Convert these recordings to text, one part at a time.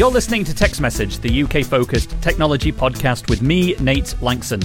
You're listening to Tech's Message, the UK focused technology podcast with me, Nate Lanxon.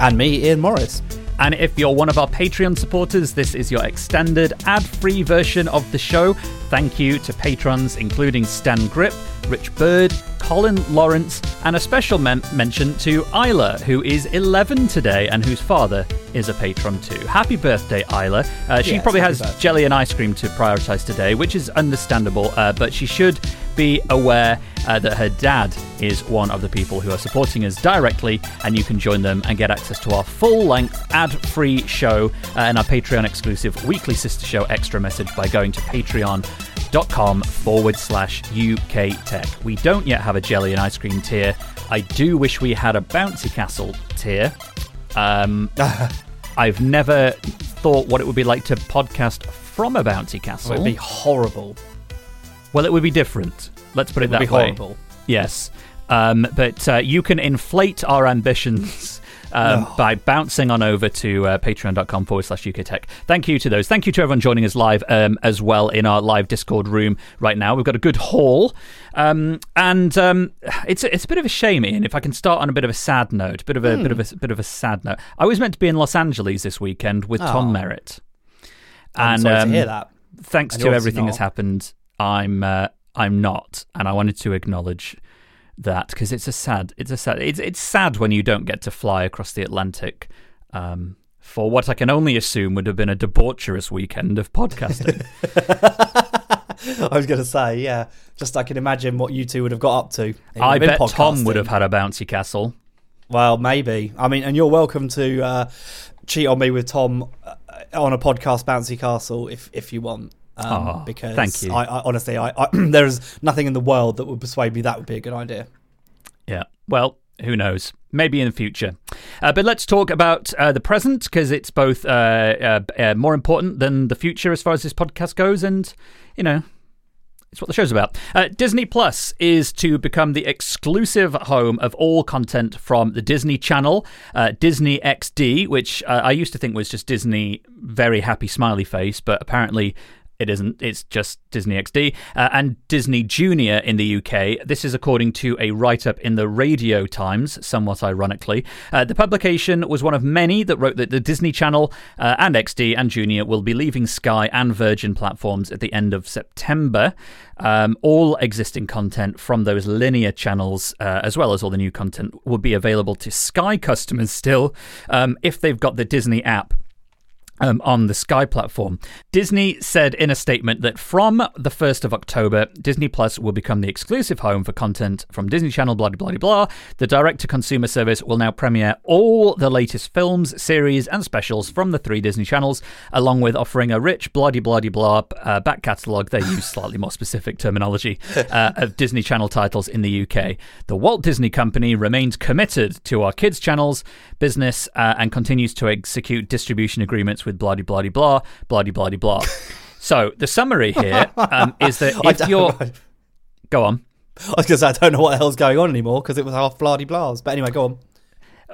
And me, Ian Morris. And if you're one of our Patreon supporters, this is your extended ad free version of the show. Thank you to patrons including Stan Grip, Rich Bird, Colin Lawrence, and a special men- mention to Isla, who is 11 today and whose father is a patron too. Happy birthday, Isla. Uh, she Yes, probably has birthday. jelly and ice cream to prioritize today, which is understandable, uh, but she should be aware uh, that her dad is one of the people who are supporting us directly, and you can join them and get access to our full length, ad free show uh, and our Patreon exclusive weekly sister show extra message by going to patreon.com forward slash UK Tech. We don't yet have a jelly and ice cream tier. I do wish we had a bouncy castle tier. Um, I've never thought what it would be like to podcast from a bouncy castle. It would be horrible. Well, it would be different. Let's put it, It would that be way. horrible. Yes. Um, but uh, you can inflate our ambitions um, by bouncing on over to uh, patreon.com forward slash UK Tech. Thank you to those. Thank you to everyone joining us live um, as well in our live Discord room right now. We've got a good haul. Um, and um, it's, a, it's a bit of a shame, Ian, if I can start on a bit of a sad note, bit of a, bit of a, bit of a sad note. I was meant to be in Los Angeles this weekend with Tom Oh. Merritt. I'm And, um, to hear that. thanks And to everything that's happened, I'm uh, I'm not, and I wanted to acknowledge that because it's a sad, it's a sad, it's it's sad when you don't get to fly across the Atlantic. Um, for what I can only assume would have been a debaucherous weekend of podcasting. I was going to say, yeah. Just I can imagine what you two would have got up to. I bet Tom would have had a bouncy castle. Well, maybe. I mean, and you're welcome to uh, cheat on me with Tom uh, on a podcast, Bouncy Castle, if if you want. Um, Aw, because thank you. I, I honestly, I, I there is nothing in the world that would persuade me that would be a good idea. Yeah. Well, who knows? Maybe in the future. Uh, but let's talk about uh, the present because it's both uh, uh, uh, more important than the future as far as this podcast goes, and you know. It's what the show's about. Uh, Disney Plus is to become the exclusive home of all content from the Disney Channel, uh, Disney XD, which uh, I used to think was just Disney very happy smiley face, but apparently it isn't. It's just Disney XD uh, and Disney Junior in the UK. This is according to a write up in the Radio Times, somewhat ironically. Uh, the publication was one of many that wrote that the Disney Channel uh, and XD and Junior will be leaving Sky and Virgin platforms at the end of September. Um, all existing content from those linear channels, uh, as well as all the new content, will be available to Sky customers still um, if they've got the Disney app um, on the Sky platform. Disney said in a statement that from the 1st of October, Disney Plus will become the exclusive home for content from Disney Channel, blah, blah, blah, blah. The direct to consumer service will now premiere all the latest films, series, and specials from the three Disney channels, along with offering a rich, bloody, bloody, blah uh, back catalogue. They use slightly more specific terminology uh, of Disney Channel titles in the UK. The Walt Disney Company remains committed to our kids' channels business uh, and continues to execute distribution agreements with bloody, bloody, blah, bloody, bloody, blah. so the summary here um, is that if you're. Go on. I was going to say I don't know what the hell's going on anymore because it was half bloody blahs. But anyway, go on.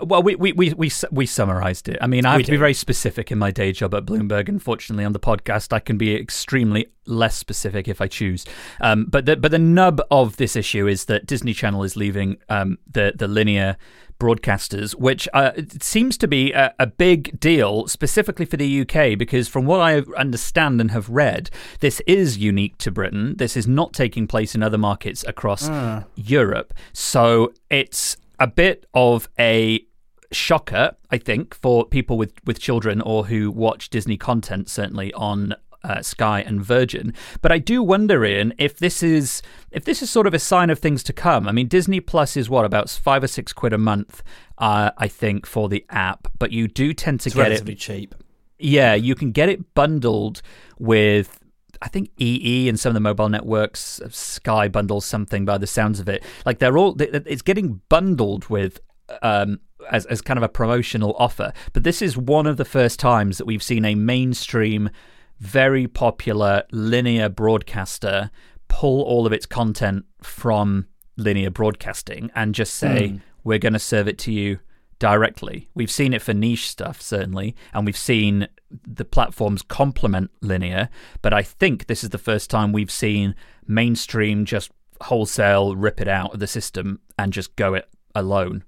Well, we we we we, we summarized it. I mean, I have We to be very specific in my day job at Bloomberg. Unfortunately, on the podcast, I can be extremely less specific if I choose. Um, but the but the nub of this issue is that Disney Channel is leaving um, the the linear broadcasters, which uh, seems to be a, a big deal specifically for the UK because from what I understand and have read, this is unique to Britain. This is not taking place in other markets across Europe. So it's a bit of a shocker, I think, for people with, with children or who watch Disney content, certainly on uh, Sky and Virgin. But I do wonder, Ian, if this is if this is sort of a sign of things to come. I mean, Disney Plus is what about five or six quid a month, uh, I think, for the app. But you do tend to It's get it relatively cheap. yeah, you can get it bundled with I think EE and some of the mobile networks, Sky bundles something by the sounds of it. Like they're all, it's getting bundled with um, as as kind of a promotional offer. But this is one of the first times that we've seen a mainstream, very popular linear broadcaster pull all of its content from linear broadcasting and just say mm. we're going to serve it to you directly. We've seen it for niche stuff, certainly, and we've seen the platforms complement linear, but I think this is the first time we've seen mainstream just wholesale rip it out of the system and just go it alone.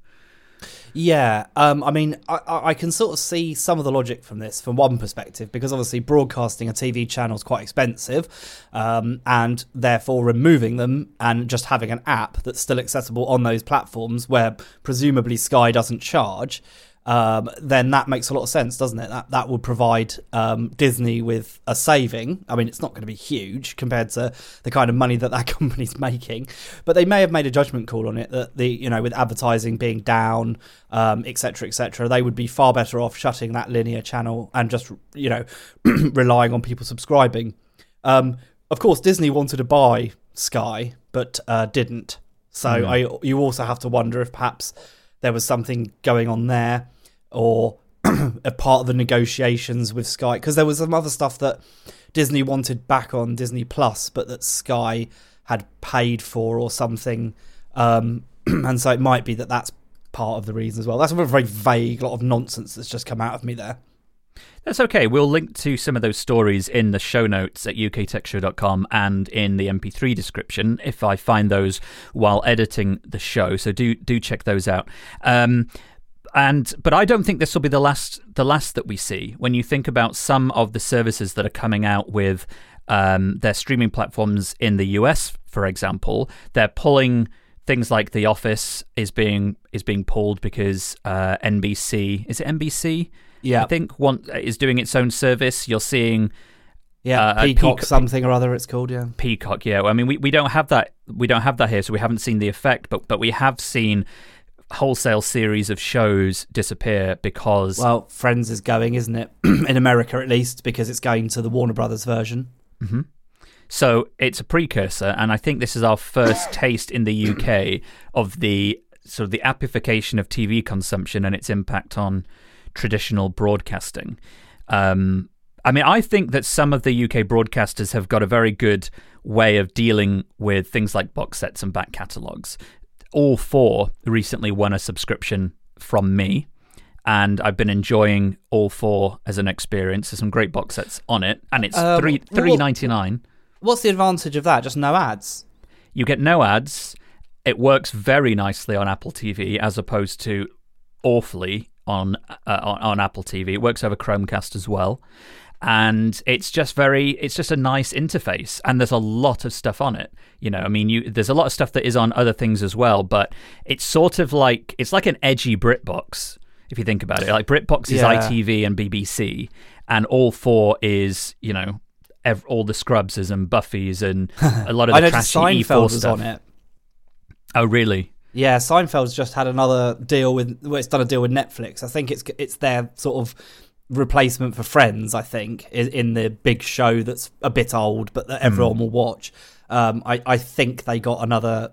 Yeah, um, I mean, I, I, can sort of see some of the logic from this from one perspective, because obviously broadcasting a TV channel is quite expensive, um, and therefore removing them and just having an app that's still accessible on those platforms where presumably Sky doesn't charge um, then that makes a lot of sense, doesn't it? That that would provide um, Disney with a saving. I mean, it's not going to be huge compared to the kind of money that that company's making, but they may have made a judgment call on it that the you know with advertising being down, etc. Um, etc. Et they would be far better off shutting that linear channel and just you know relying on people subscribing. Um, of course, Disney wanted to buy Sky, but uh, didn't. So mm. I, you also have to wonder if perhaps there was something going on there, or a part of the negotiations with Sky, because there was some other stuff that Disney wanted back on Disney Plus, but that Sky had paid for or something. Um, and so it might be that that's part of the reason as well. That's a very vague lot of nonsense that's just come out of me there. That's okay. We'll link to some of those stories in the show notes at uktechshow.com and in the MP3 description if I find those while editing the show. So do do check those out. Um, and but I don't think this will be the last the last that we see. When you think about some of the services that are coming out with um, their streaming platforms in the US, for example, they're pulling things like The Office is being is being pulled because uh, NBC is it NBC yeah, I think one is doing its own service. You're seeing. Yeah, uh, Peacock, Peacock, something or other. It's called yeah. Peacock, yeah. I mean, we, we don't have that. We don't have that here, so we haven't seen the effect. But but we have seen wholesale series of shows disappear because well, Friends is going, isn't it? In America, at least, because it's going to the Warner Brothers version. Mm-hmm. So it's a precursor, and I think this is our first taste in the UK of the sort of the appification of TV consumption and its impact on traditional broadcasting. Um, I mean, I think that some of the UK broadcasters have got a very good way of dealing with things like box sets and back catalogues. All four recently won a subscription from me, and I've been enjoying all four as an experience. There's some great box sets on it, and it's um, three three ninety nine. What's the advantage of that? Just no ads. You get no ads. It works very nicely on Apple TV as opposed to awfully on, uh, on on Apple TV. It works over Chromecast as well, and it's just very it's just a nice interface. And there's a lot of stuff on it. You know, I mean, you there's a lot of stuff that is on other things as well, but it's sort of like it's like an edgy BritBox if you think about it. Like BritBox is yeah. ITV and BBC, and all four is you know. Ev- all the Scrubses and Buffy's and a lot of the trashy E4 stuff. on it. Oh, really? Yeah, Seinfeld's just had another deal with. Well, it's done a deal with Netflix. I think it's it's their sort of replacement for Friends. I think in the big show that's a bit old, but that everyone mm. will watch. Um, I I think they got another.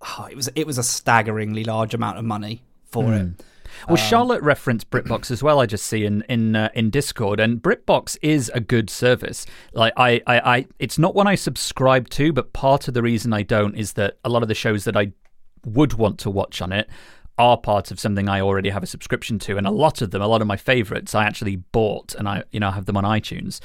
Oh, it was it was a staggeringly large amount of money for mm. it. Well, um, Charlotte referenced BritBox as well. I just see in in uh, in Discord, and BritBox is a good service. Like I, I, I, it's not one I subscribe to, but part of the reason I don't is that a lot of the shows that I would want to watch on it are part of something I already have a subscription to, and a lot of them, a lot of my favorites, I actually bought, and I, you know, have them on iTunes.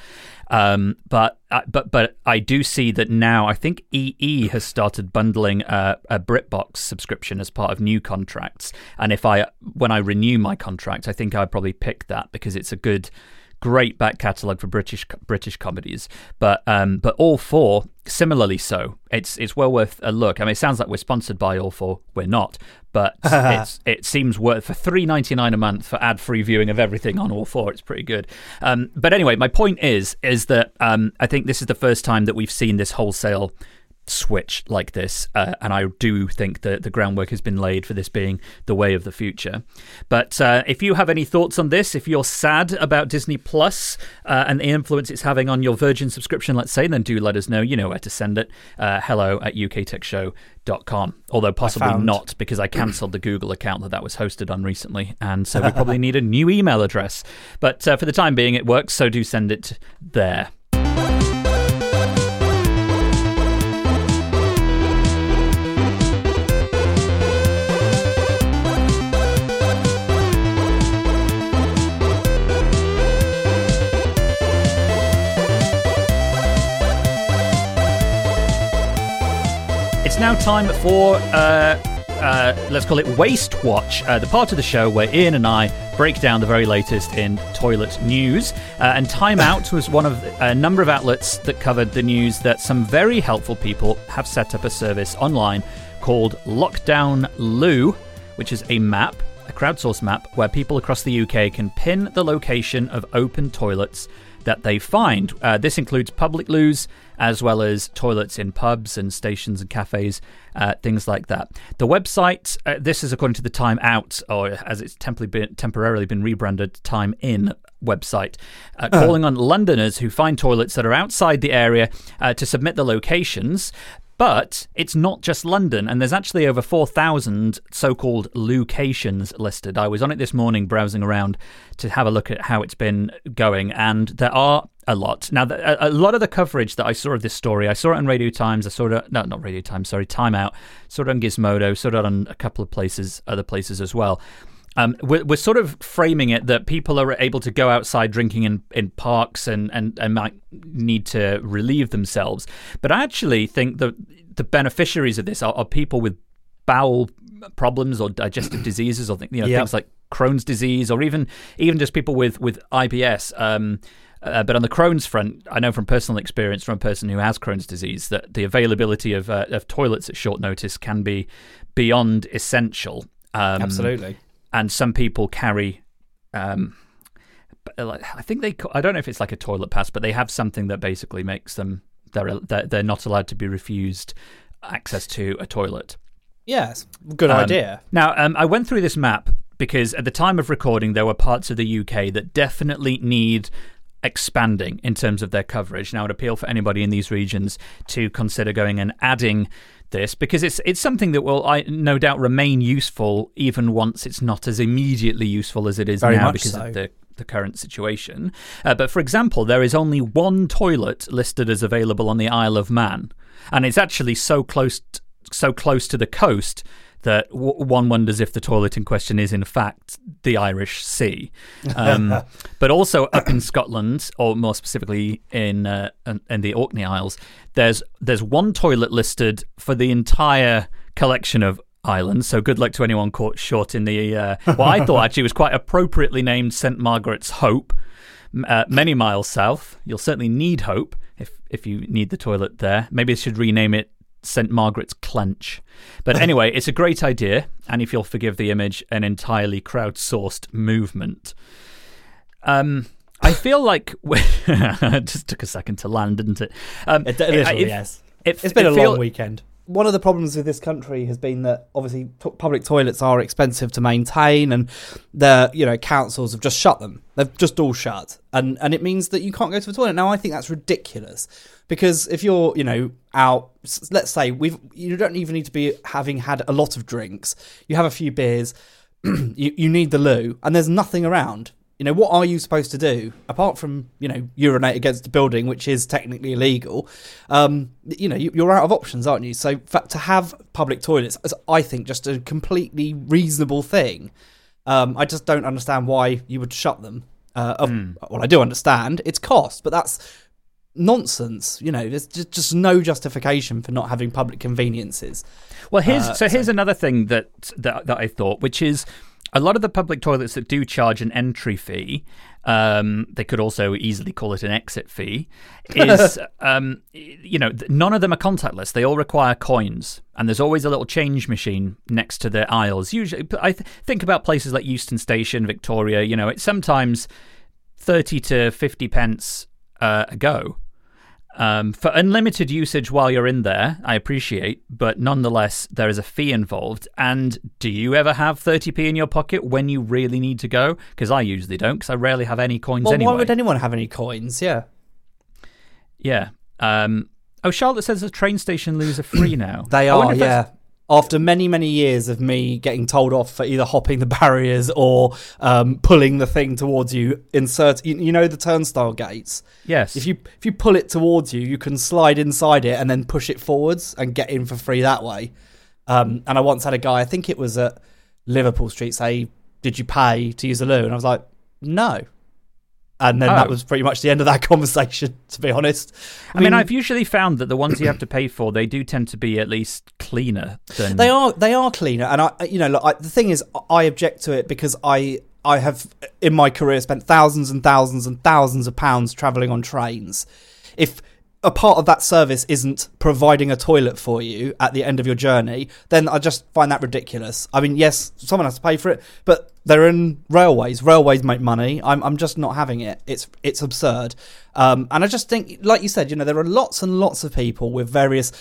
Um, but, uh, but, but I do see that now. I think EE has started bundling a, a BritBox subscription as part of new contracts, and if I, when I renew my contract, I think I'd probably pick that because it's a good great back catalogue for British British comedies, but um, but all four similarly so. It's it's well worth a look. I mean, it sounds like we're sponsored by all four. We're not, but it's it seems worth for three ninety nine a month for ad free viewing of everything on all four. It's pretty good. Um, but anyway, my point is is that um, I think this is the first time that we've seen this wholesale switch like this, uh, and I do think that the groundwork has been laid for this being the way of the future. But uh, if you have any thoughts on this, if you're sad about Disney Plus, uh, and the influence it's having on your Virgin subscription, let's say, then do let us know. You know where to send it. Uh, hello at uktechshow.com. Although possibly not because I cancelled the Google account that that was hosted on recently, and so we probably need a new email address. But uh, for the time being, it works, so do send it there. Now time for, uh, uh, let's call it Waste Watch, uh, the part of the show where Ian and I break down the very latest in toilet news. Uh, and Time Out was one of a number of outlets that covered the news that some very helpful people have set up a service online called Lockdown Loo, which is a map, a crowdsourced map, where people across the UK can pin the location of open toilets that they find. Uh, this includes public loos as well as toilets in pubs and stations and cafes, uh, things like that. The website, uh, this is according to the Time Out, or as it's temporarily been, temporarily been rebranded, Time In website, uh, calling on Londoners who find toilets that are outside the area uh, to submit the locations. But it's not just London, and there's actually over 4,000 so called locations listed. I was on it this morning browsing around to have a look at how it's been going, and there are a lot. Now, a lot of the coverage that I saw of this story, I saw it on Radio Times, I saw it, no, not Radio Times, sorry, Time Out, saw it on Gizmodo, saw it on a couple of places, other places as well. Um, we're, we're sort of framing it that people are able to go outside drinking in, in parks and, and, and might need to relieve themselves. But I actually think that the beneficiaries of this are, are people with bowel problems or digestive diseases or th- you know, Yep. things like Crohn's disease or even even just people with, with IBS. Um, uh, but on the Crohn's front, I know from personal experience from a person who has Crohn's disease that the availability of, uh, of toilets at short notice can be beyond essential. Um, Absolutely. And some people carry um i think they i don't know if it's like a toilet pass but they have something that basically makes them they're they're, they're not allowed to be refused access to a toilet Yes. Good Um, idea. now um, i went through this map because at the time of recording there were parts of the uk that definitely need expanding in terms of their coverage now i'd appeal for anybody in these regions to consider going and adding this because it's it's something that will I no doubt remain useful even once it's not as immediately useful as it is Very now because so. of the the current situation. Uh, but for example, there is only one toilet listed as available on the Isle of Man, and it's actually so close t- so close to the coast that w- one wonders if the toilet in question is in fact the Irish Sea. Um, but also up in Scotland, or more specifically in uh, in in the Orkney Isles, there's there's one toilet listed for the entire collection of islands. So good luck to anyone caught short in the uh, what I thought actually was quite appropriately named St Margaret's Hope. Uh, many miles south, you'll certainly need Hope if if you need the toilet there. Maybe they should rename it St Margaret's Clench. But anyway, it's a great idea, and if you'll forgive the image, an entirely crowdsourced movement. Um, I feel like it just took a second to land, didn't it? Um, It, literally, it- yes. it- It's been it a feel- long weekend. One of the problems with this country has been that obviously public toilets are expensive to maintain, and the you know councils have just shut them. They've just all shut, and and it means that you can't go to the toilet now. I think that's ridiculous because if you're you know out, let's say we've you don't even need to be having had a lot of drinks. You have a few beers, you you need the loo, and there's nothing around. You know, what are you supposed to do apart from, you know, urinate against a building, which is technically illegal? Um, you know, you- you're out of options, aren't you? So to have public toilets is, I think, just a completely reasonable thing. Um, I just don't understand why you would shut them. Uh, of- Well, I do understand it's cost, but that's nonsense. You know, there's just, just no justification for not having public conveniences. Well, here's Uh, so here's another thing that, that that I thought, which is a lot of the public toilets that do charge an entry fee. Um, they could also easily call it an exit fee. Is um, you know none of them are contactless. They all require coins, and there's always a little change machine next to the aisles. Usually, I th- think about places like Euston Station, Victoria. You know, it's sometimes thirty to fifty pence uh, a go. Um, for unlimited usage while you're in there, I appreciate, but nonetheless, there is a fee involved. And do you ever have 30p in your pocket when you really need to go? Because I usually don't, because I rarely have any coins Well, anyway. why would anyone have any coins? Yeah. yeah. Um, oh, Charlotte says the train station loos are free now. They are, yeah. After many, many years of me getting told off for either hopping the barriers or um, pulling the thing towards you, insert you, you know the turnstile gates. Yes. If you if you pull it towards you, you can slide inside it and then push it forwards and get in for free that way. Um, and I once had a guy, I think it was at Liverpool Street, say, "Did you pay to use the loo?" And I was like, "No." And then that Oh. was pretty much the end of that conversation, to be honest. I mean, I've usually found that the ones you have to pay for, they do tend to be at least cleaner than. They are they are cleaner, and I you know look, I, the thing is I object to it because I I have in my career spent thousands and thousands and thousands of pounds traveling on trains. If a part of that service isn't providing a toilet for you at the end of your journey, then I just find that ridiculous. I mean, yes, someone has to pay for it, but they're in railways. Railways make money. I'm I'm just not having it. It's it's absurd. Um, and I just think, like you said, you know, there are lots and lots of people with various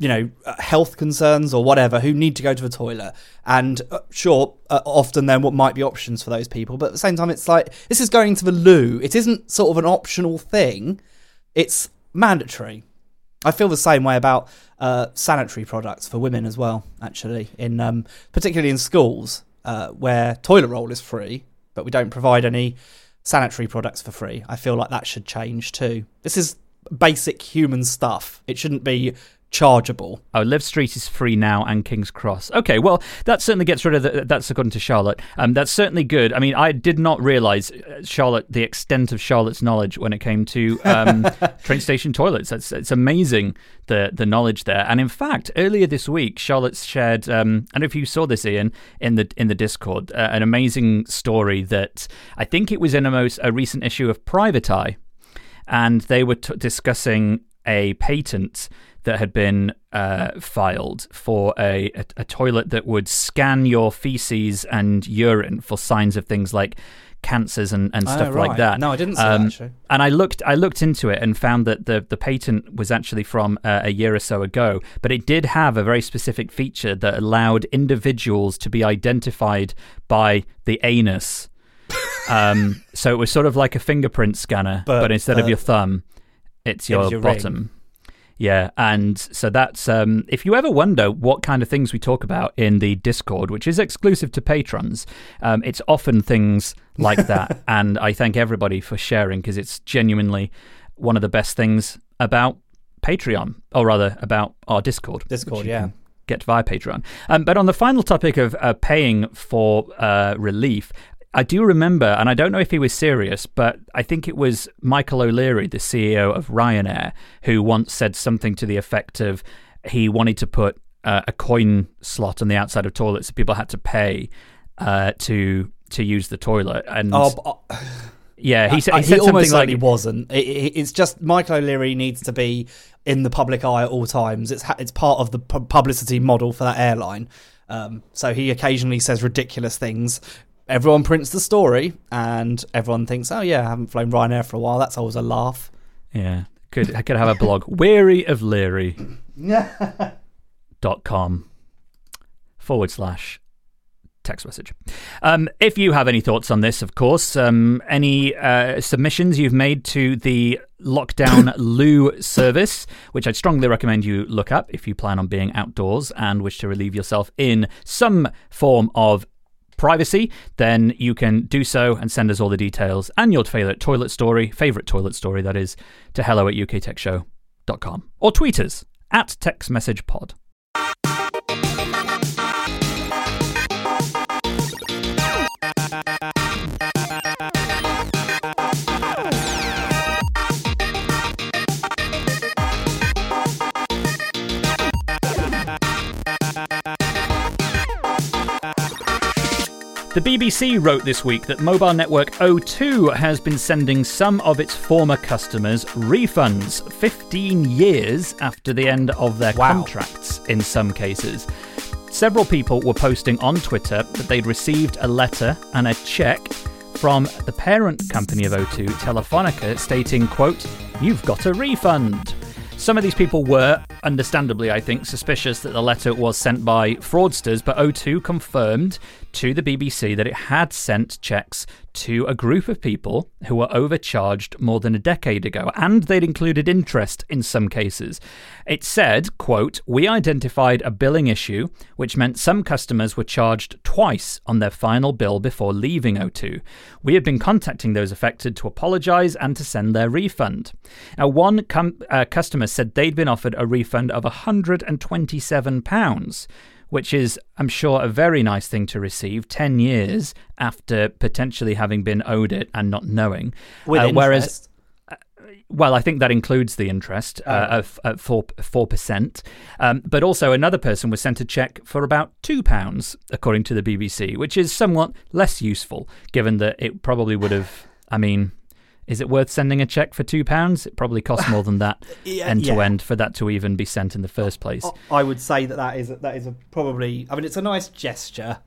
you know, uh, health concerns or whatever who need to go to the toilet. And uh, sure, uh, often then what might be options for those people. But at the same time, it's like this is going to the loo. It isn't sort of an optional thing, it's mandatory. I feel the same way about uh, sanitary products for women as well, actually, in um, particularly in schools uh, where toilet roll is free, but we don't provide any sanitary products for free. I feel like that should change too. This is basic human stuff. It shouldn't be chargeable. Oh, Live Street is free now and King's Cross. Okay, well, that certainly gets rid of the, that's according to Charlotte. Um, that's certainly good. I mean, I did not realize uh, Charlotte the extent of Charlotte's knowledge when it came to um, train station toilets. That's it's amazing the the knowledge there. And in fact, earlier this week, Charlotte shared. Um, I don't know if you saw this, Ian, in the in the Discord, uh, an amazing story that I think it was in a most a recent issue of Private Eye, and they were t- discussing a patent that had been uh, filed for a, a, a toilet that would scan your feces and urine for signs of things like cancers and, and Oh, stuff like that. Um, No, I didn't see that, actually. And I looked, I looked into it and found that the the patent was actually from uh, a year or so ago, but it did have a very specific feature that allowed individuals to be identified by the anus. um, so it was sort of like a fingerprint scanner, but, But, instead of uh, your thumb, it's it your, bottom. ring. Yeah, and so that's um, if you ever wonder what kind of things we talk about in the Discord, which is exclusive to patrons, um, it's often things like that. and I thank everybody for sharing because it's genuinely one of the best things about Patreon, or rather about our Discord. Discord, yeah. Get via Patreon. Um, but on the final topic of uh, paying for uh, relief, I do remember, and I don't know if he was serious, but I think it was Michael O'Leary, the CEO of Ryanair, who once said something to the effect of he wanted to put uh, a coin slot on the outside of toilets so people had to pay uh, to to use the toilet. And Oh, but, uh, yeah, he said, uh, he said almost something like he wasn't. It, it, it's just Michael O'Leary needs to be in the public eye at all times. It's ha- it's part of the pu- publicity model for that airline. Um, so he occasionally says ridiculous things. Everyone prints the story, and everyone thinks, "Oh yeah, I haven't flown Ryanair for a while. That's always a laugh." Yeah, could I could have a blog weary of Leary dot com forward slash text message. Um, if you have any thoughts on this, of course, um, any uh, submissions you've made to the lockdown loo service, which I'd strongly recommend you look up if you plan on being outdoors and wish to relieve yourself in some form of privacy, then you can do so and send us all the details and your favorite toilet story, favorite toilet story that is, to hello at uktechshow.com or tweet us at textmessagepod. The BBC wrote this week that mobile network O2 has been sending some of its former customers refunds 15 years after the end of their Wow. contracts in some cases. Several people were posting on Twitter that they'd received a letter and a check from the parent company of O2, Telefonica, stating, quote, "You've got a refund." Some of these people were, understandably, I think, suspicious that the letter was sent by fraudsters, but O2 confirmed to the BBC that it had sent checks to a group of people who were overcharged more than a decade ago, and they'd included interest in some cases. It said, quote, We identified a billing issue, which meant some customers were charged twice on their final bill before leaving O2. We have been contacting those affected to apologise and to send their refund. Now, one com- uh, customer said they'd been offered a refund of £127 which is, I'm sure, a very nice thing to receive 10 years after potentially having been owed it and not knowing. With Uh, whereas, interest. well, I think that includes the interest uh, of at four four percent. Um, but also, another person was sent a check for about two pounds, according to the BBC, which is somewhat less useful, given that it probably would have. I mean, is it worth sending a check for two pounds? It probably costs more than that Yeah, end to yeah. end for that to even be sent in the first place. I would say that that is that is a probably. I mean, it's a nice gesture,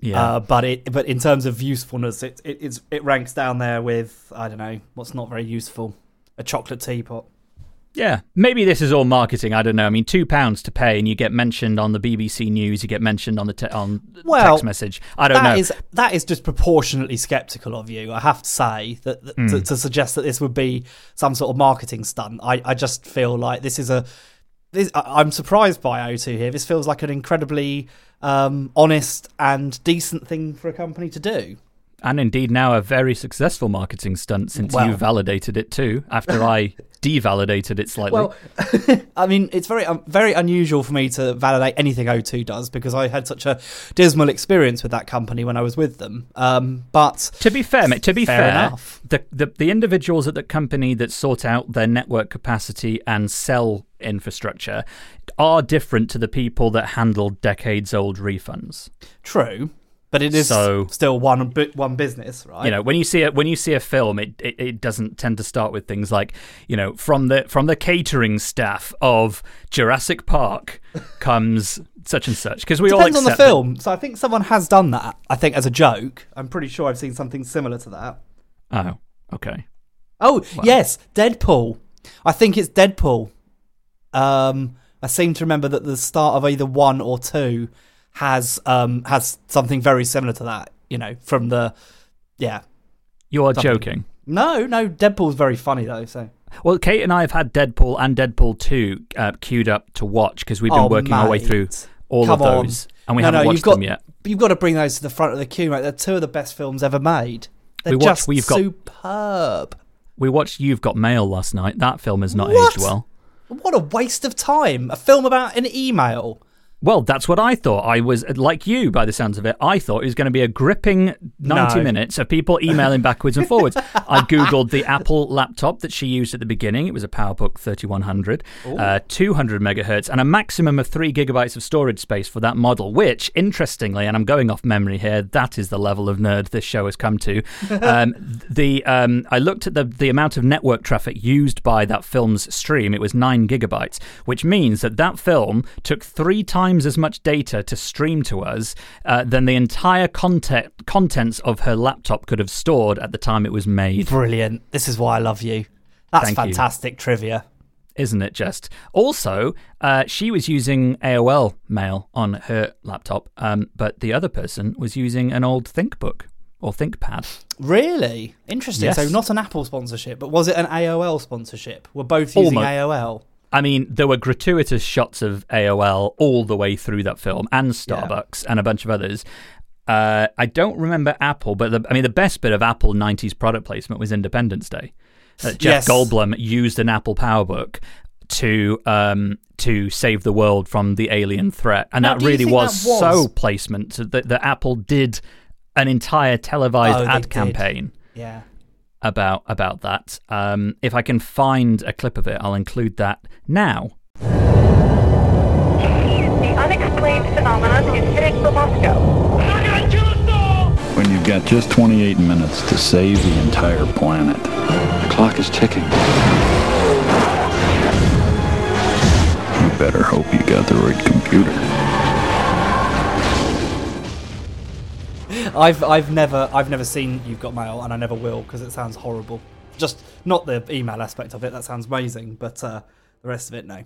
Yeah. uh, but it but in terms of usefulness, it, it it's, it ranks down there with I don't know what's not very useful, a chocolate teapot. Yeah, maybe this is all marketing. I don't know. I mean, two pounds to pay, and you get mentioned on the BBC News. You get mentioned on the te- on Well, Tech's Message. I don't That know. is that is just proportionately sceptical of you. I have to say that, that Hmm. to, to suggest that this would be some sort of marketing stunt. I, I just feel like this is a. This, I'm surprised by O2 here. This feels like an incredibly um, honest and decent thing for a company to do. And indeed now a very successful marketing stunt since Well- you validated it too. After I devalidated it slightly. Well, I mean, it's very um, very unusual for me to validate anything O2 does because I had such a dismal experience with that company when I was with them. Um, but to be fair, mate, to be fair fair, enough. The, the the individuals at the company that sort out their network capacity and sell infrastructure are different to the people that handle decades old refunds. true, but it is So- still one one business, right? you know when you see it when you see a film it, it, it doesn't tend to start with things like you know from the from the catering staff of Jurassic Park comes such and such because we all Depends on the accept that- film. So I think someone has done that. I think as a joke. I'm pretty sure I've seen something similar to that. oh okay Oh yes, Deadpool. I think it's Deadpool. Um, I seem to remember that the start of either one or two has um has something very similar to that. You know, from the yeah. you are Something. joking No, no, Deadpool's very funny though. So well Kate and I have had Deadpool and Deadpool 2 uh, queued up to watch because we've been Oh, working our way through all Come of on. those and we no, haven't no, watched got them yet you've got to bring those to the front of the queue, mate. They're two of the best films ever made. They're We watched- just we've got- superb. we watched You've Got Mail last night that film has not What? aged well What a waste of time! A film about an email. Well, that's what I thought. I was like you, by the sounds of it. I thought it was going to be a gripping 90 No. minutes of people emailing backwards and forwards. I Googled the Apple laptop that she used at the beginning. It was a PowerBook 3100, uh, 200 megahertz, and a maximum of three gigabytes of storage space for that model, which, interestingly, and I'm going off memory here, that is the level of nerd this show has come to. Um, the um, I looked at the, the amount of network traffic used by that film's stream. It was nine gigabytes, which means that that film took three times as much data to stream to us uh, than the entire content contents of her laptop could have stored at the time it was made. Brilliant. This is why I love you. That's Thank you. fantastic trivia. isn't it just? Also, uh, she was using AOL Mail on her laptop, um, but the other person was using an old ThinkBook or ThinkPad. Really interesting. Yes. So not an Apple sponsorship, but was it an AOL sponsorship? We're both using Almo- AOL. I mean, there were gratuitous shots of AOL all the way through that film, and Starbucks, and a bunch of others. Uh, I don't remember Apple, but the, I mean, the best bit of Apple '90s product placement was Independence Day. Uh, Jeff Yes. Goldblum used an Apple PowerBook to um, to save the world from the alien threat, and Now, that really was, that was- so placement that, that Apple did an entire televised Oh, ad did. campaign Yeah. About about that. Um, if I can find a clip of it, I'll include that now. The unexplained phenomenon is hitting the Moscow. When you've got just 28 minutes to save the entire planet. The clock is ticking. You better hope you got the right computer. I've I've never I've never seen You've Got Mail, and I never will because it sounds horrible. Just not the email aspect of it. That sounds amazing, but uh, The rest of it, no.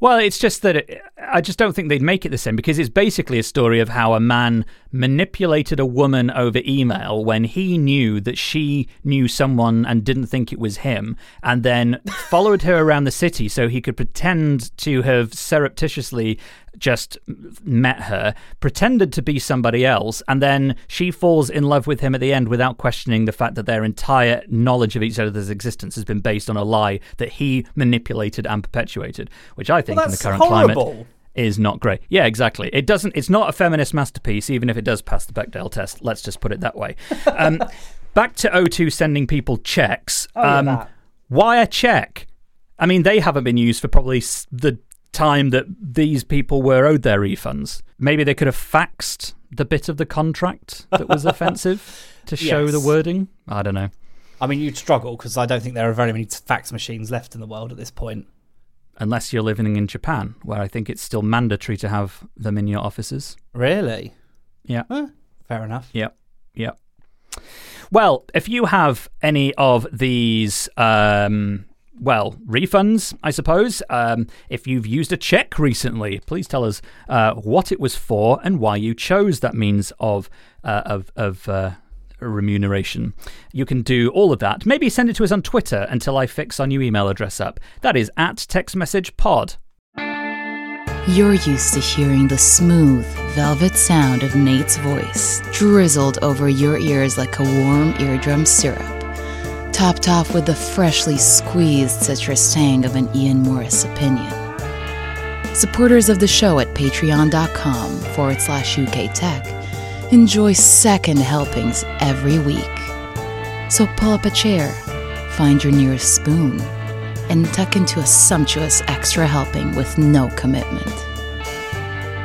Well, it's just that it, I just don't think they'd make it the same because it's basically a story of how a man manipulated a woman over email when he knew that she knew someone and didn't think it was him, and then followed her around the city so he could pretend to have surreptitiously just met her, pretended to be somebody else, and then she falls in love with him at the end without questioning the fact that their entire knowledge of each other's existence has been based on a lie that he manipulated and perpetuated, which I think Well, in the current climate is not great. Yeah, exactly. It doesn't. It's not a feminist masterpiece, even if it does pass the Bechdel test. Let's just put it that way. Um, back to O2 sending people checks. Oh, um, why a check? I mean, they haven't been used for probably the time that these people were owed their refunds. Maybe they could have faxed the bit of the contract that was offensive to show the wording. I don't know. I mean, you'd struggle because I don't think there are very many fax machines left in the world at this point. Unless you're living in Japan, where I think it's still mandatory to have them in your offices. Really? Yeah. Eh, fair enough. Yep. Yep. Well, if you have any of these, um, well, refunds, I suppose, um, if you've used a check recently, please tell us uh, what it was for and why you chose that means of uh, of of. Uh, Remuneration. You can do all of that. Maybe send it to us on Twitter until I fix our new email address up. That is at text message pod. You're used to hearing the smooth, velvet sound of Nate's voice drizzled over your ears like a warm eardrum syrup, topped off with the freshly squeezed citrus tang of an Ian Morris opinion. Supporters of the show at patreon.com forward slash UK Tech enjoy second helpings every week. So pull up a chair, find your nearest spoon, and tuck into a sumptuous extra helping with no commitment.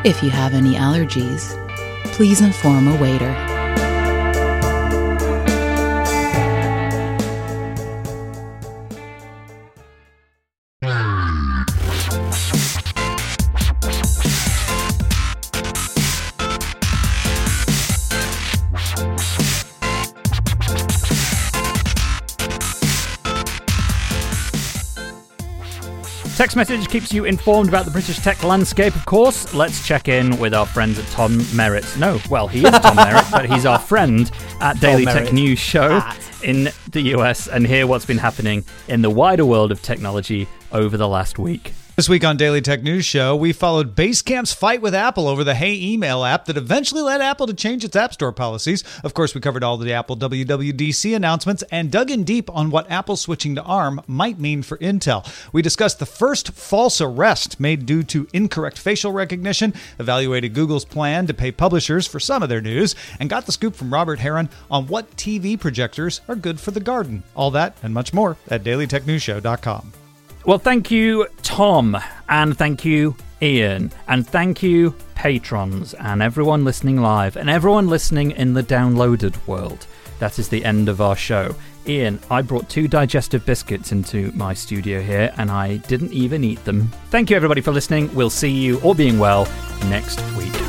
If you have any allergies, please inform a waiter. Tech's Message keeps you informed about the British tech landscape, of course. Let's check in with our friends at Tom Merritt. No, well, he is Tom Merritt, but he's our friend at Daily Tech Merritt. News Show At. in the US and hear what's been happening in the wider world of technology over the last week. This week on Daily Tech News Show, we followed Basecamp's fight with Apple over the Hey email app that eventually led Apple to change its App Store policies. Of course, we covered all the Apple WWDC announcements and dug in deep on what Apple switching to ARM might mean for Intel. We discussed the first false arrest made due to incorrect facial recognition, evaluated Google's plan to pay publishers for some of their news, and got the scoop from Robert Heron on what TV projectors are good for the garden. All that and much more at dailytechnewsshow.com. Well, thank you, Tom, and thank you, Ian, and thank you, patrons, and everyone listening live, and everyone listening in the downloaded world. That is the end of our show. Ian, I brought two digestive biscuits into my studio here, and I didn't even eat them. Thank you, everybody, for listening. We'll see you, all being well, next week.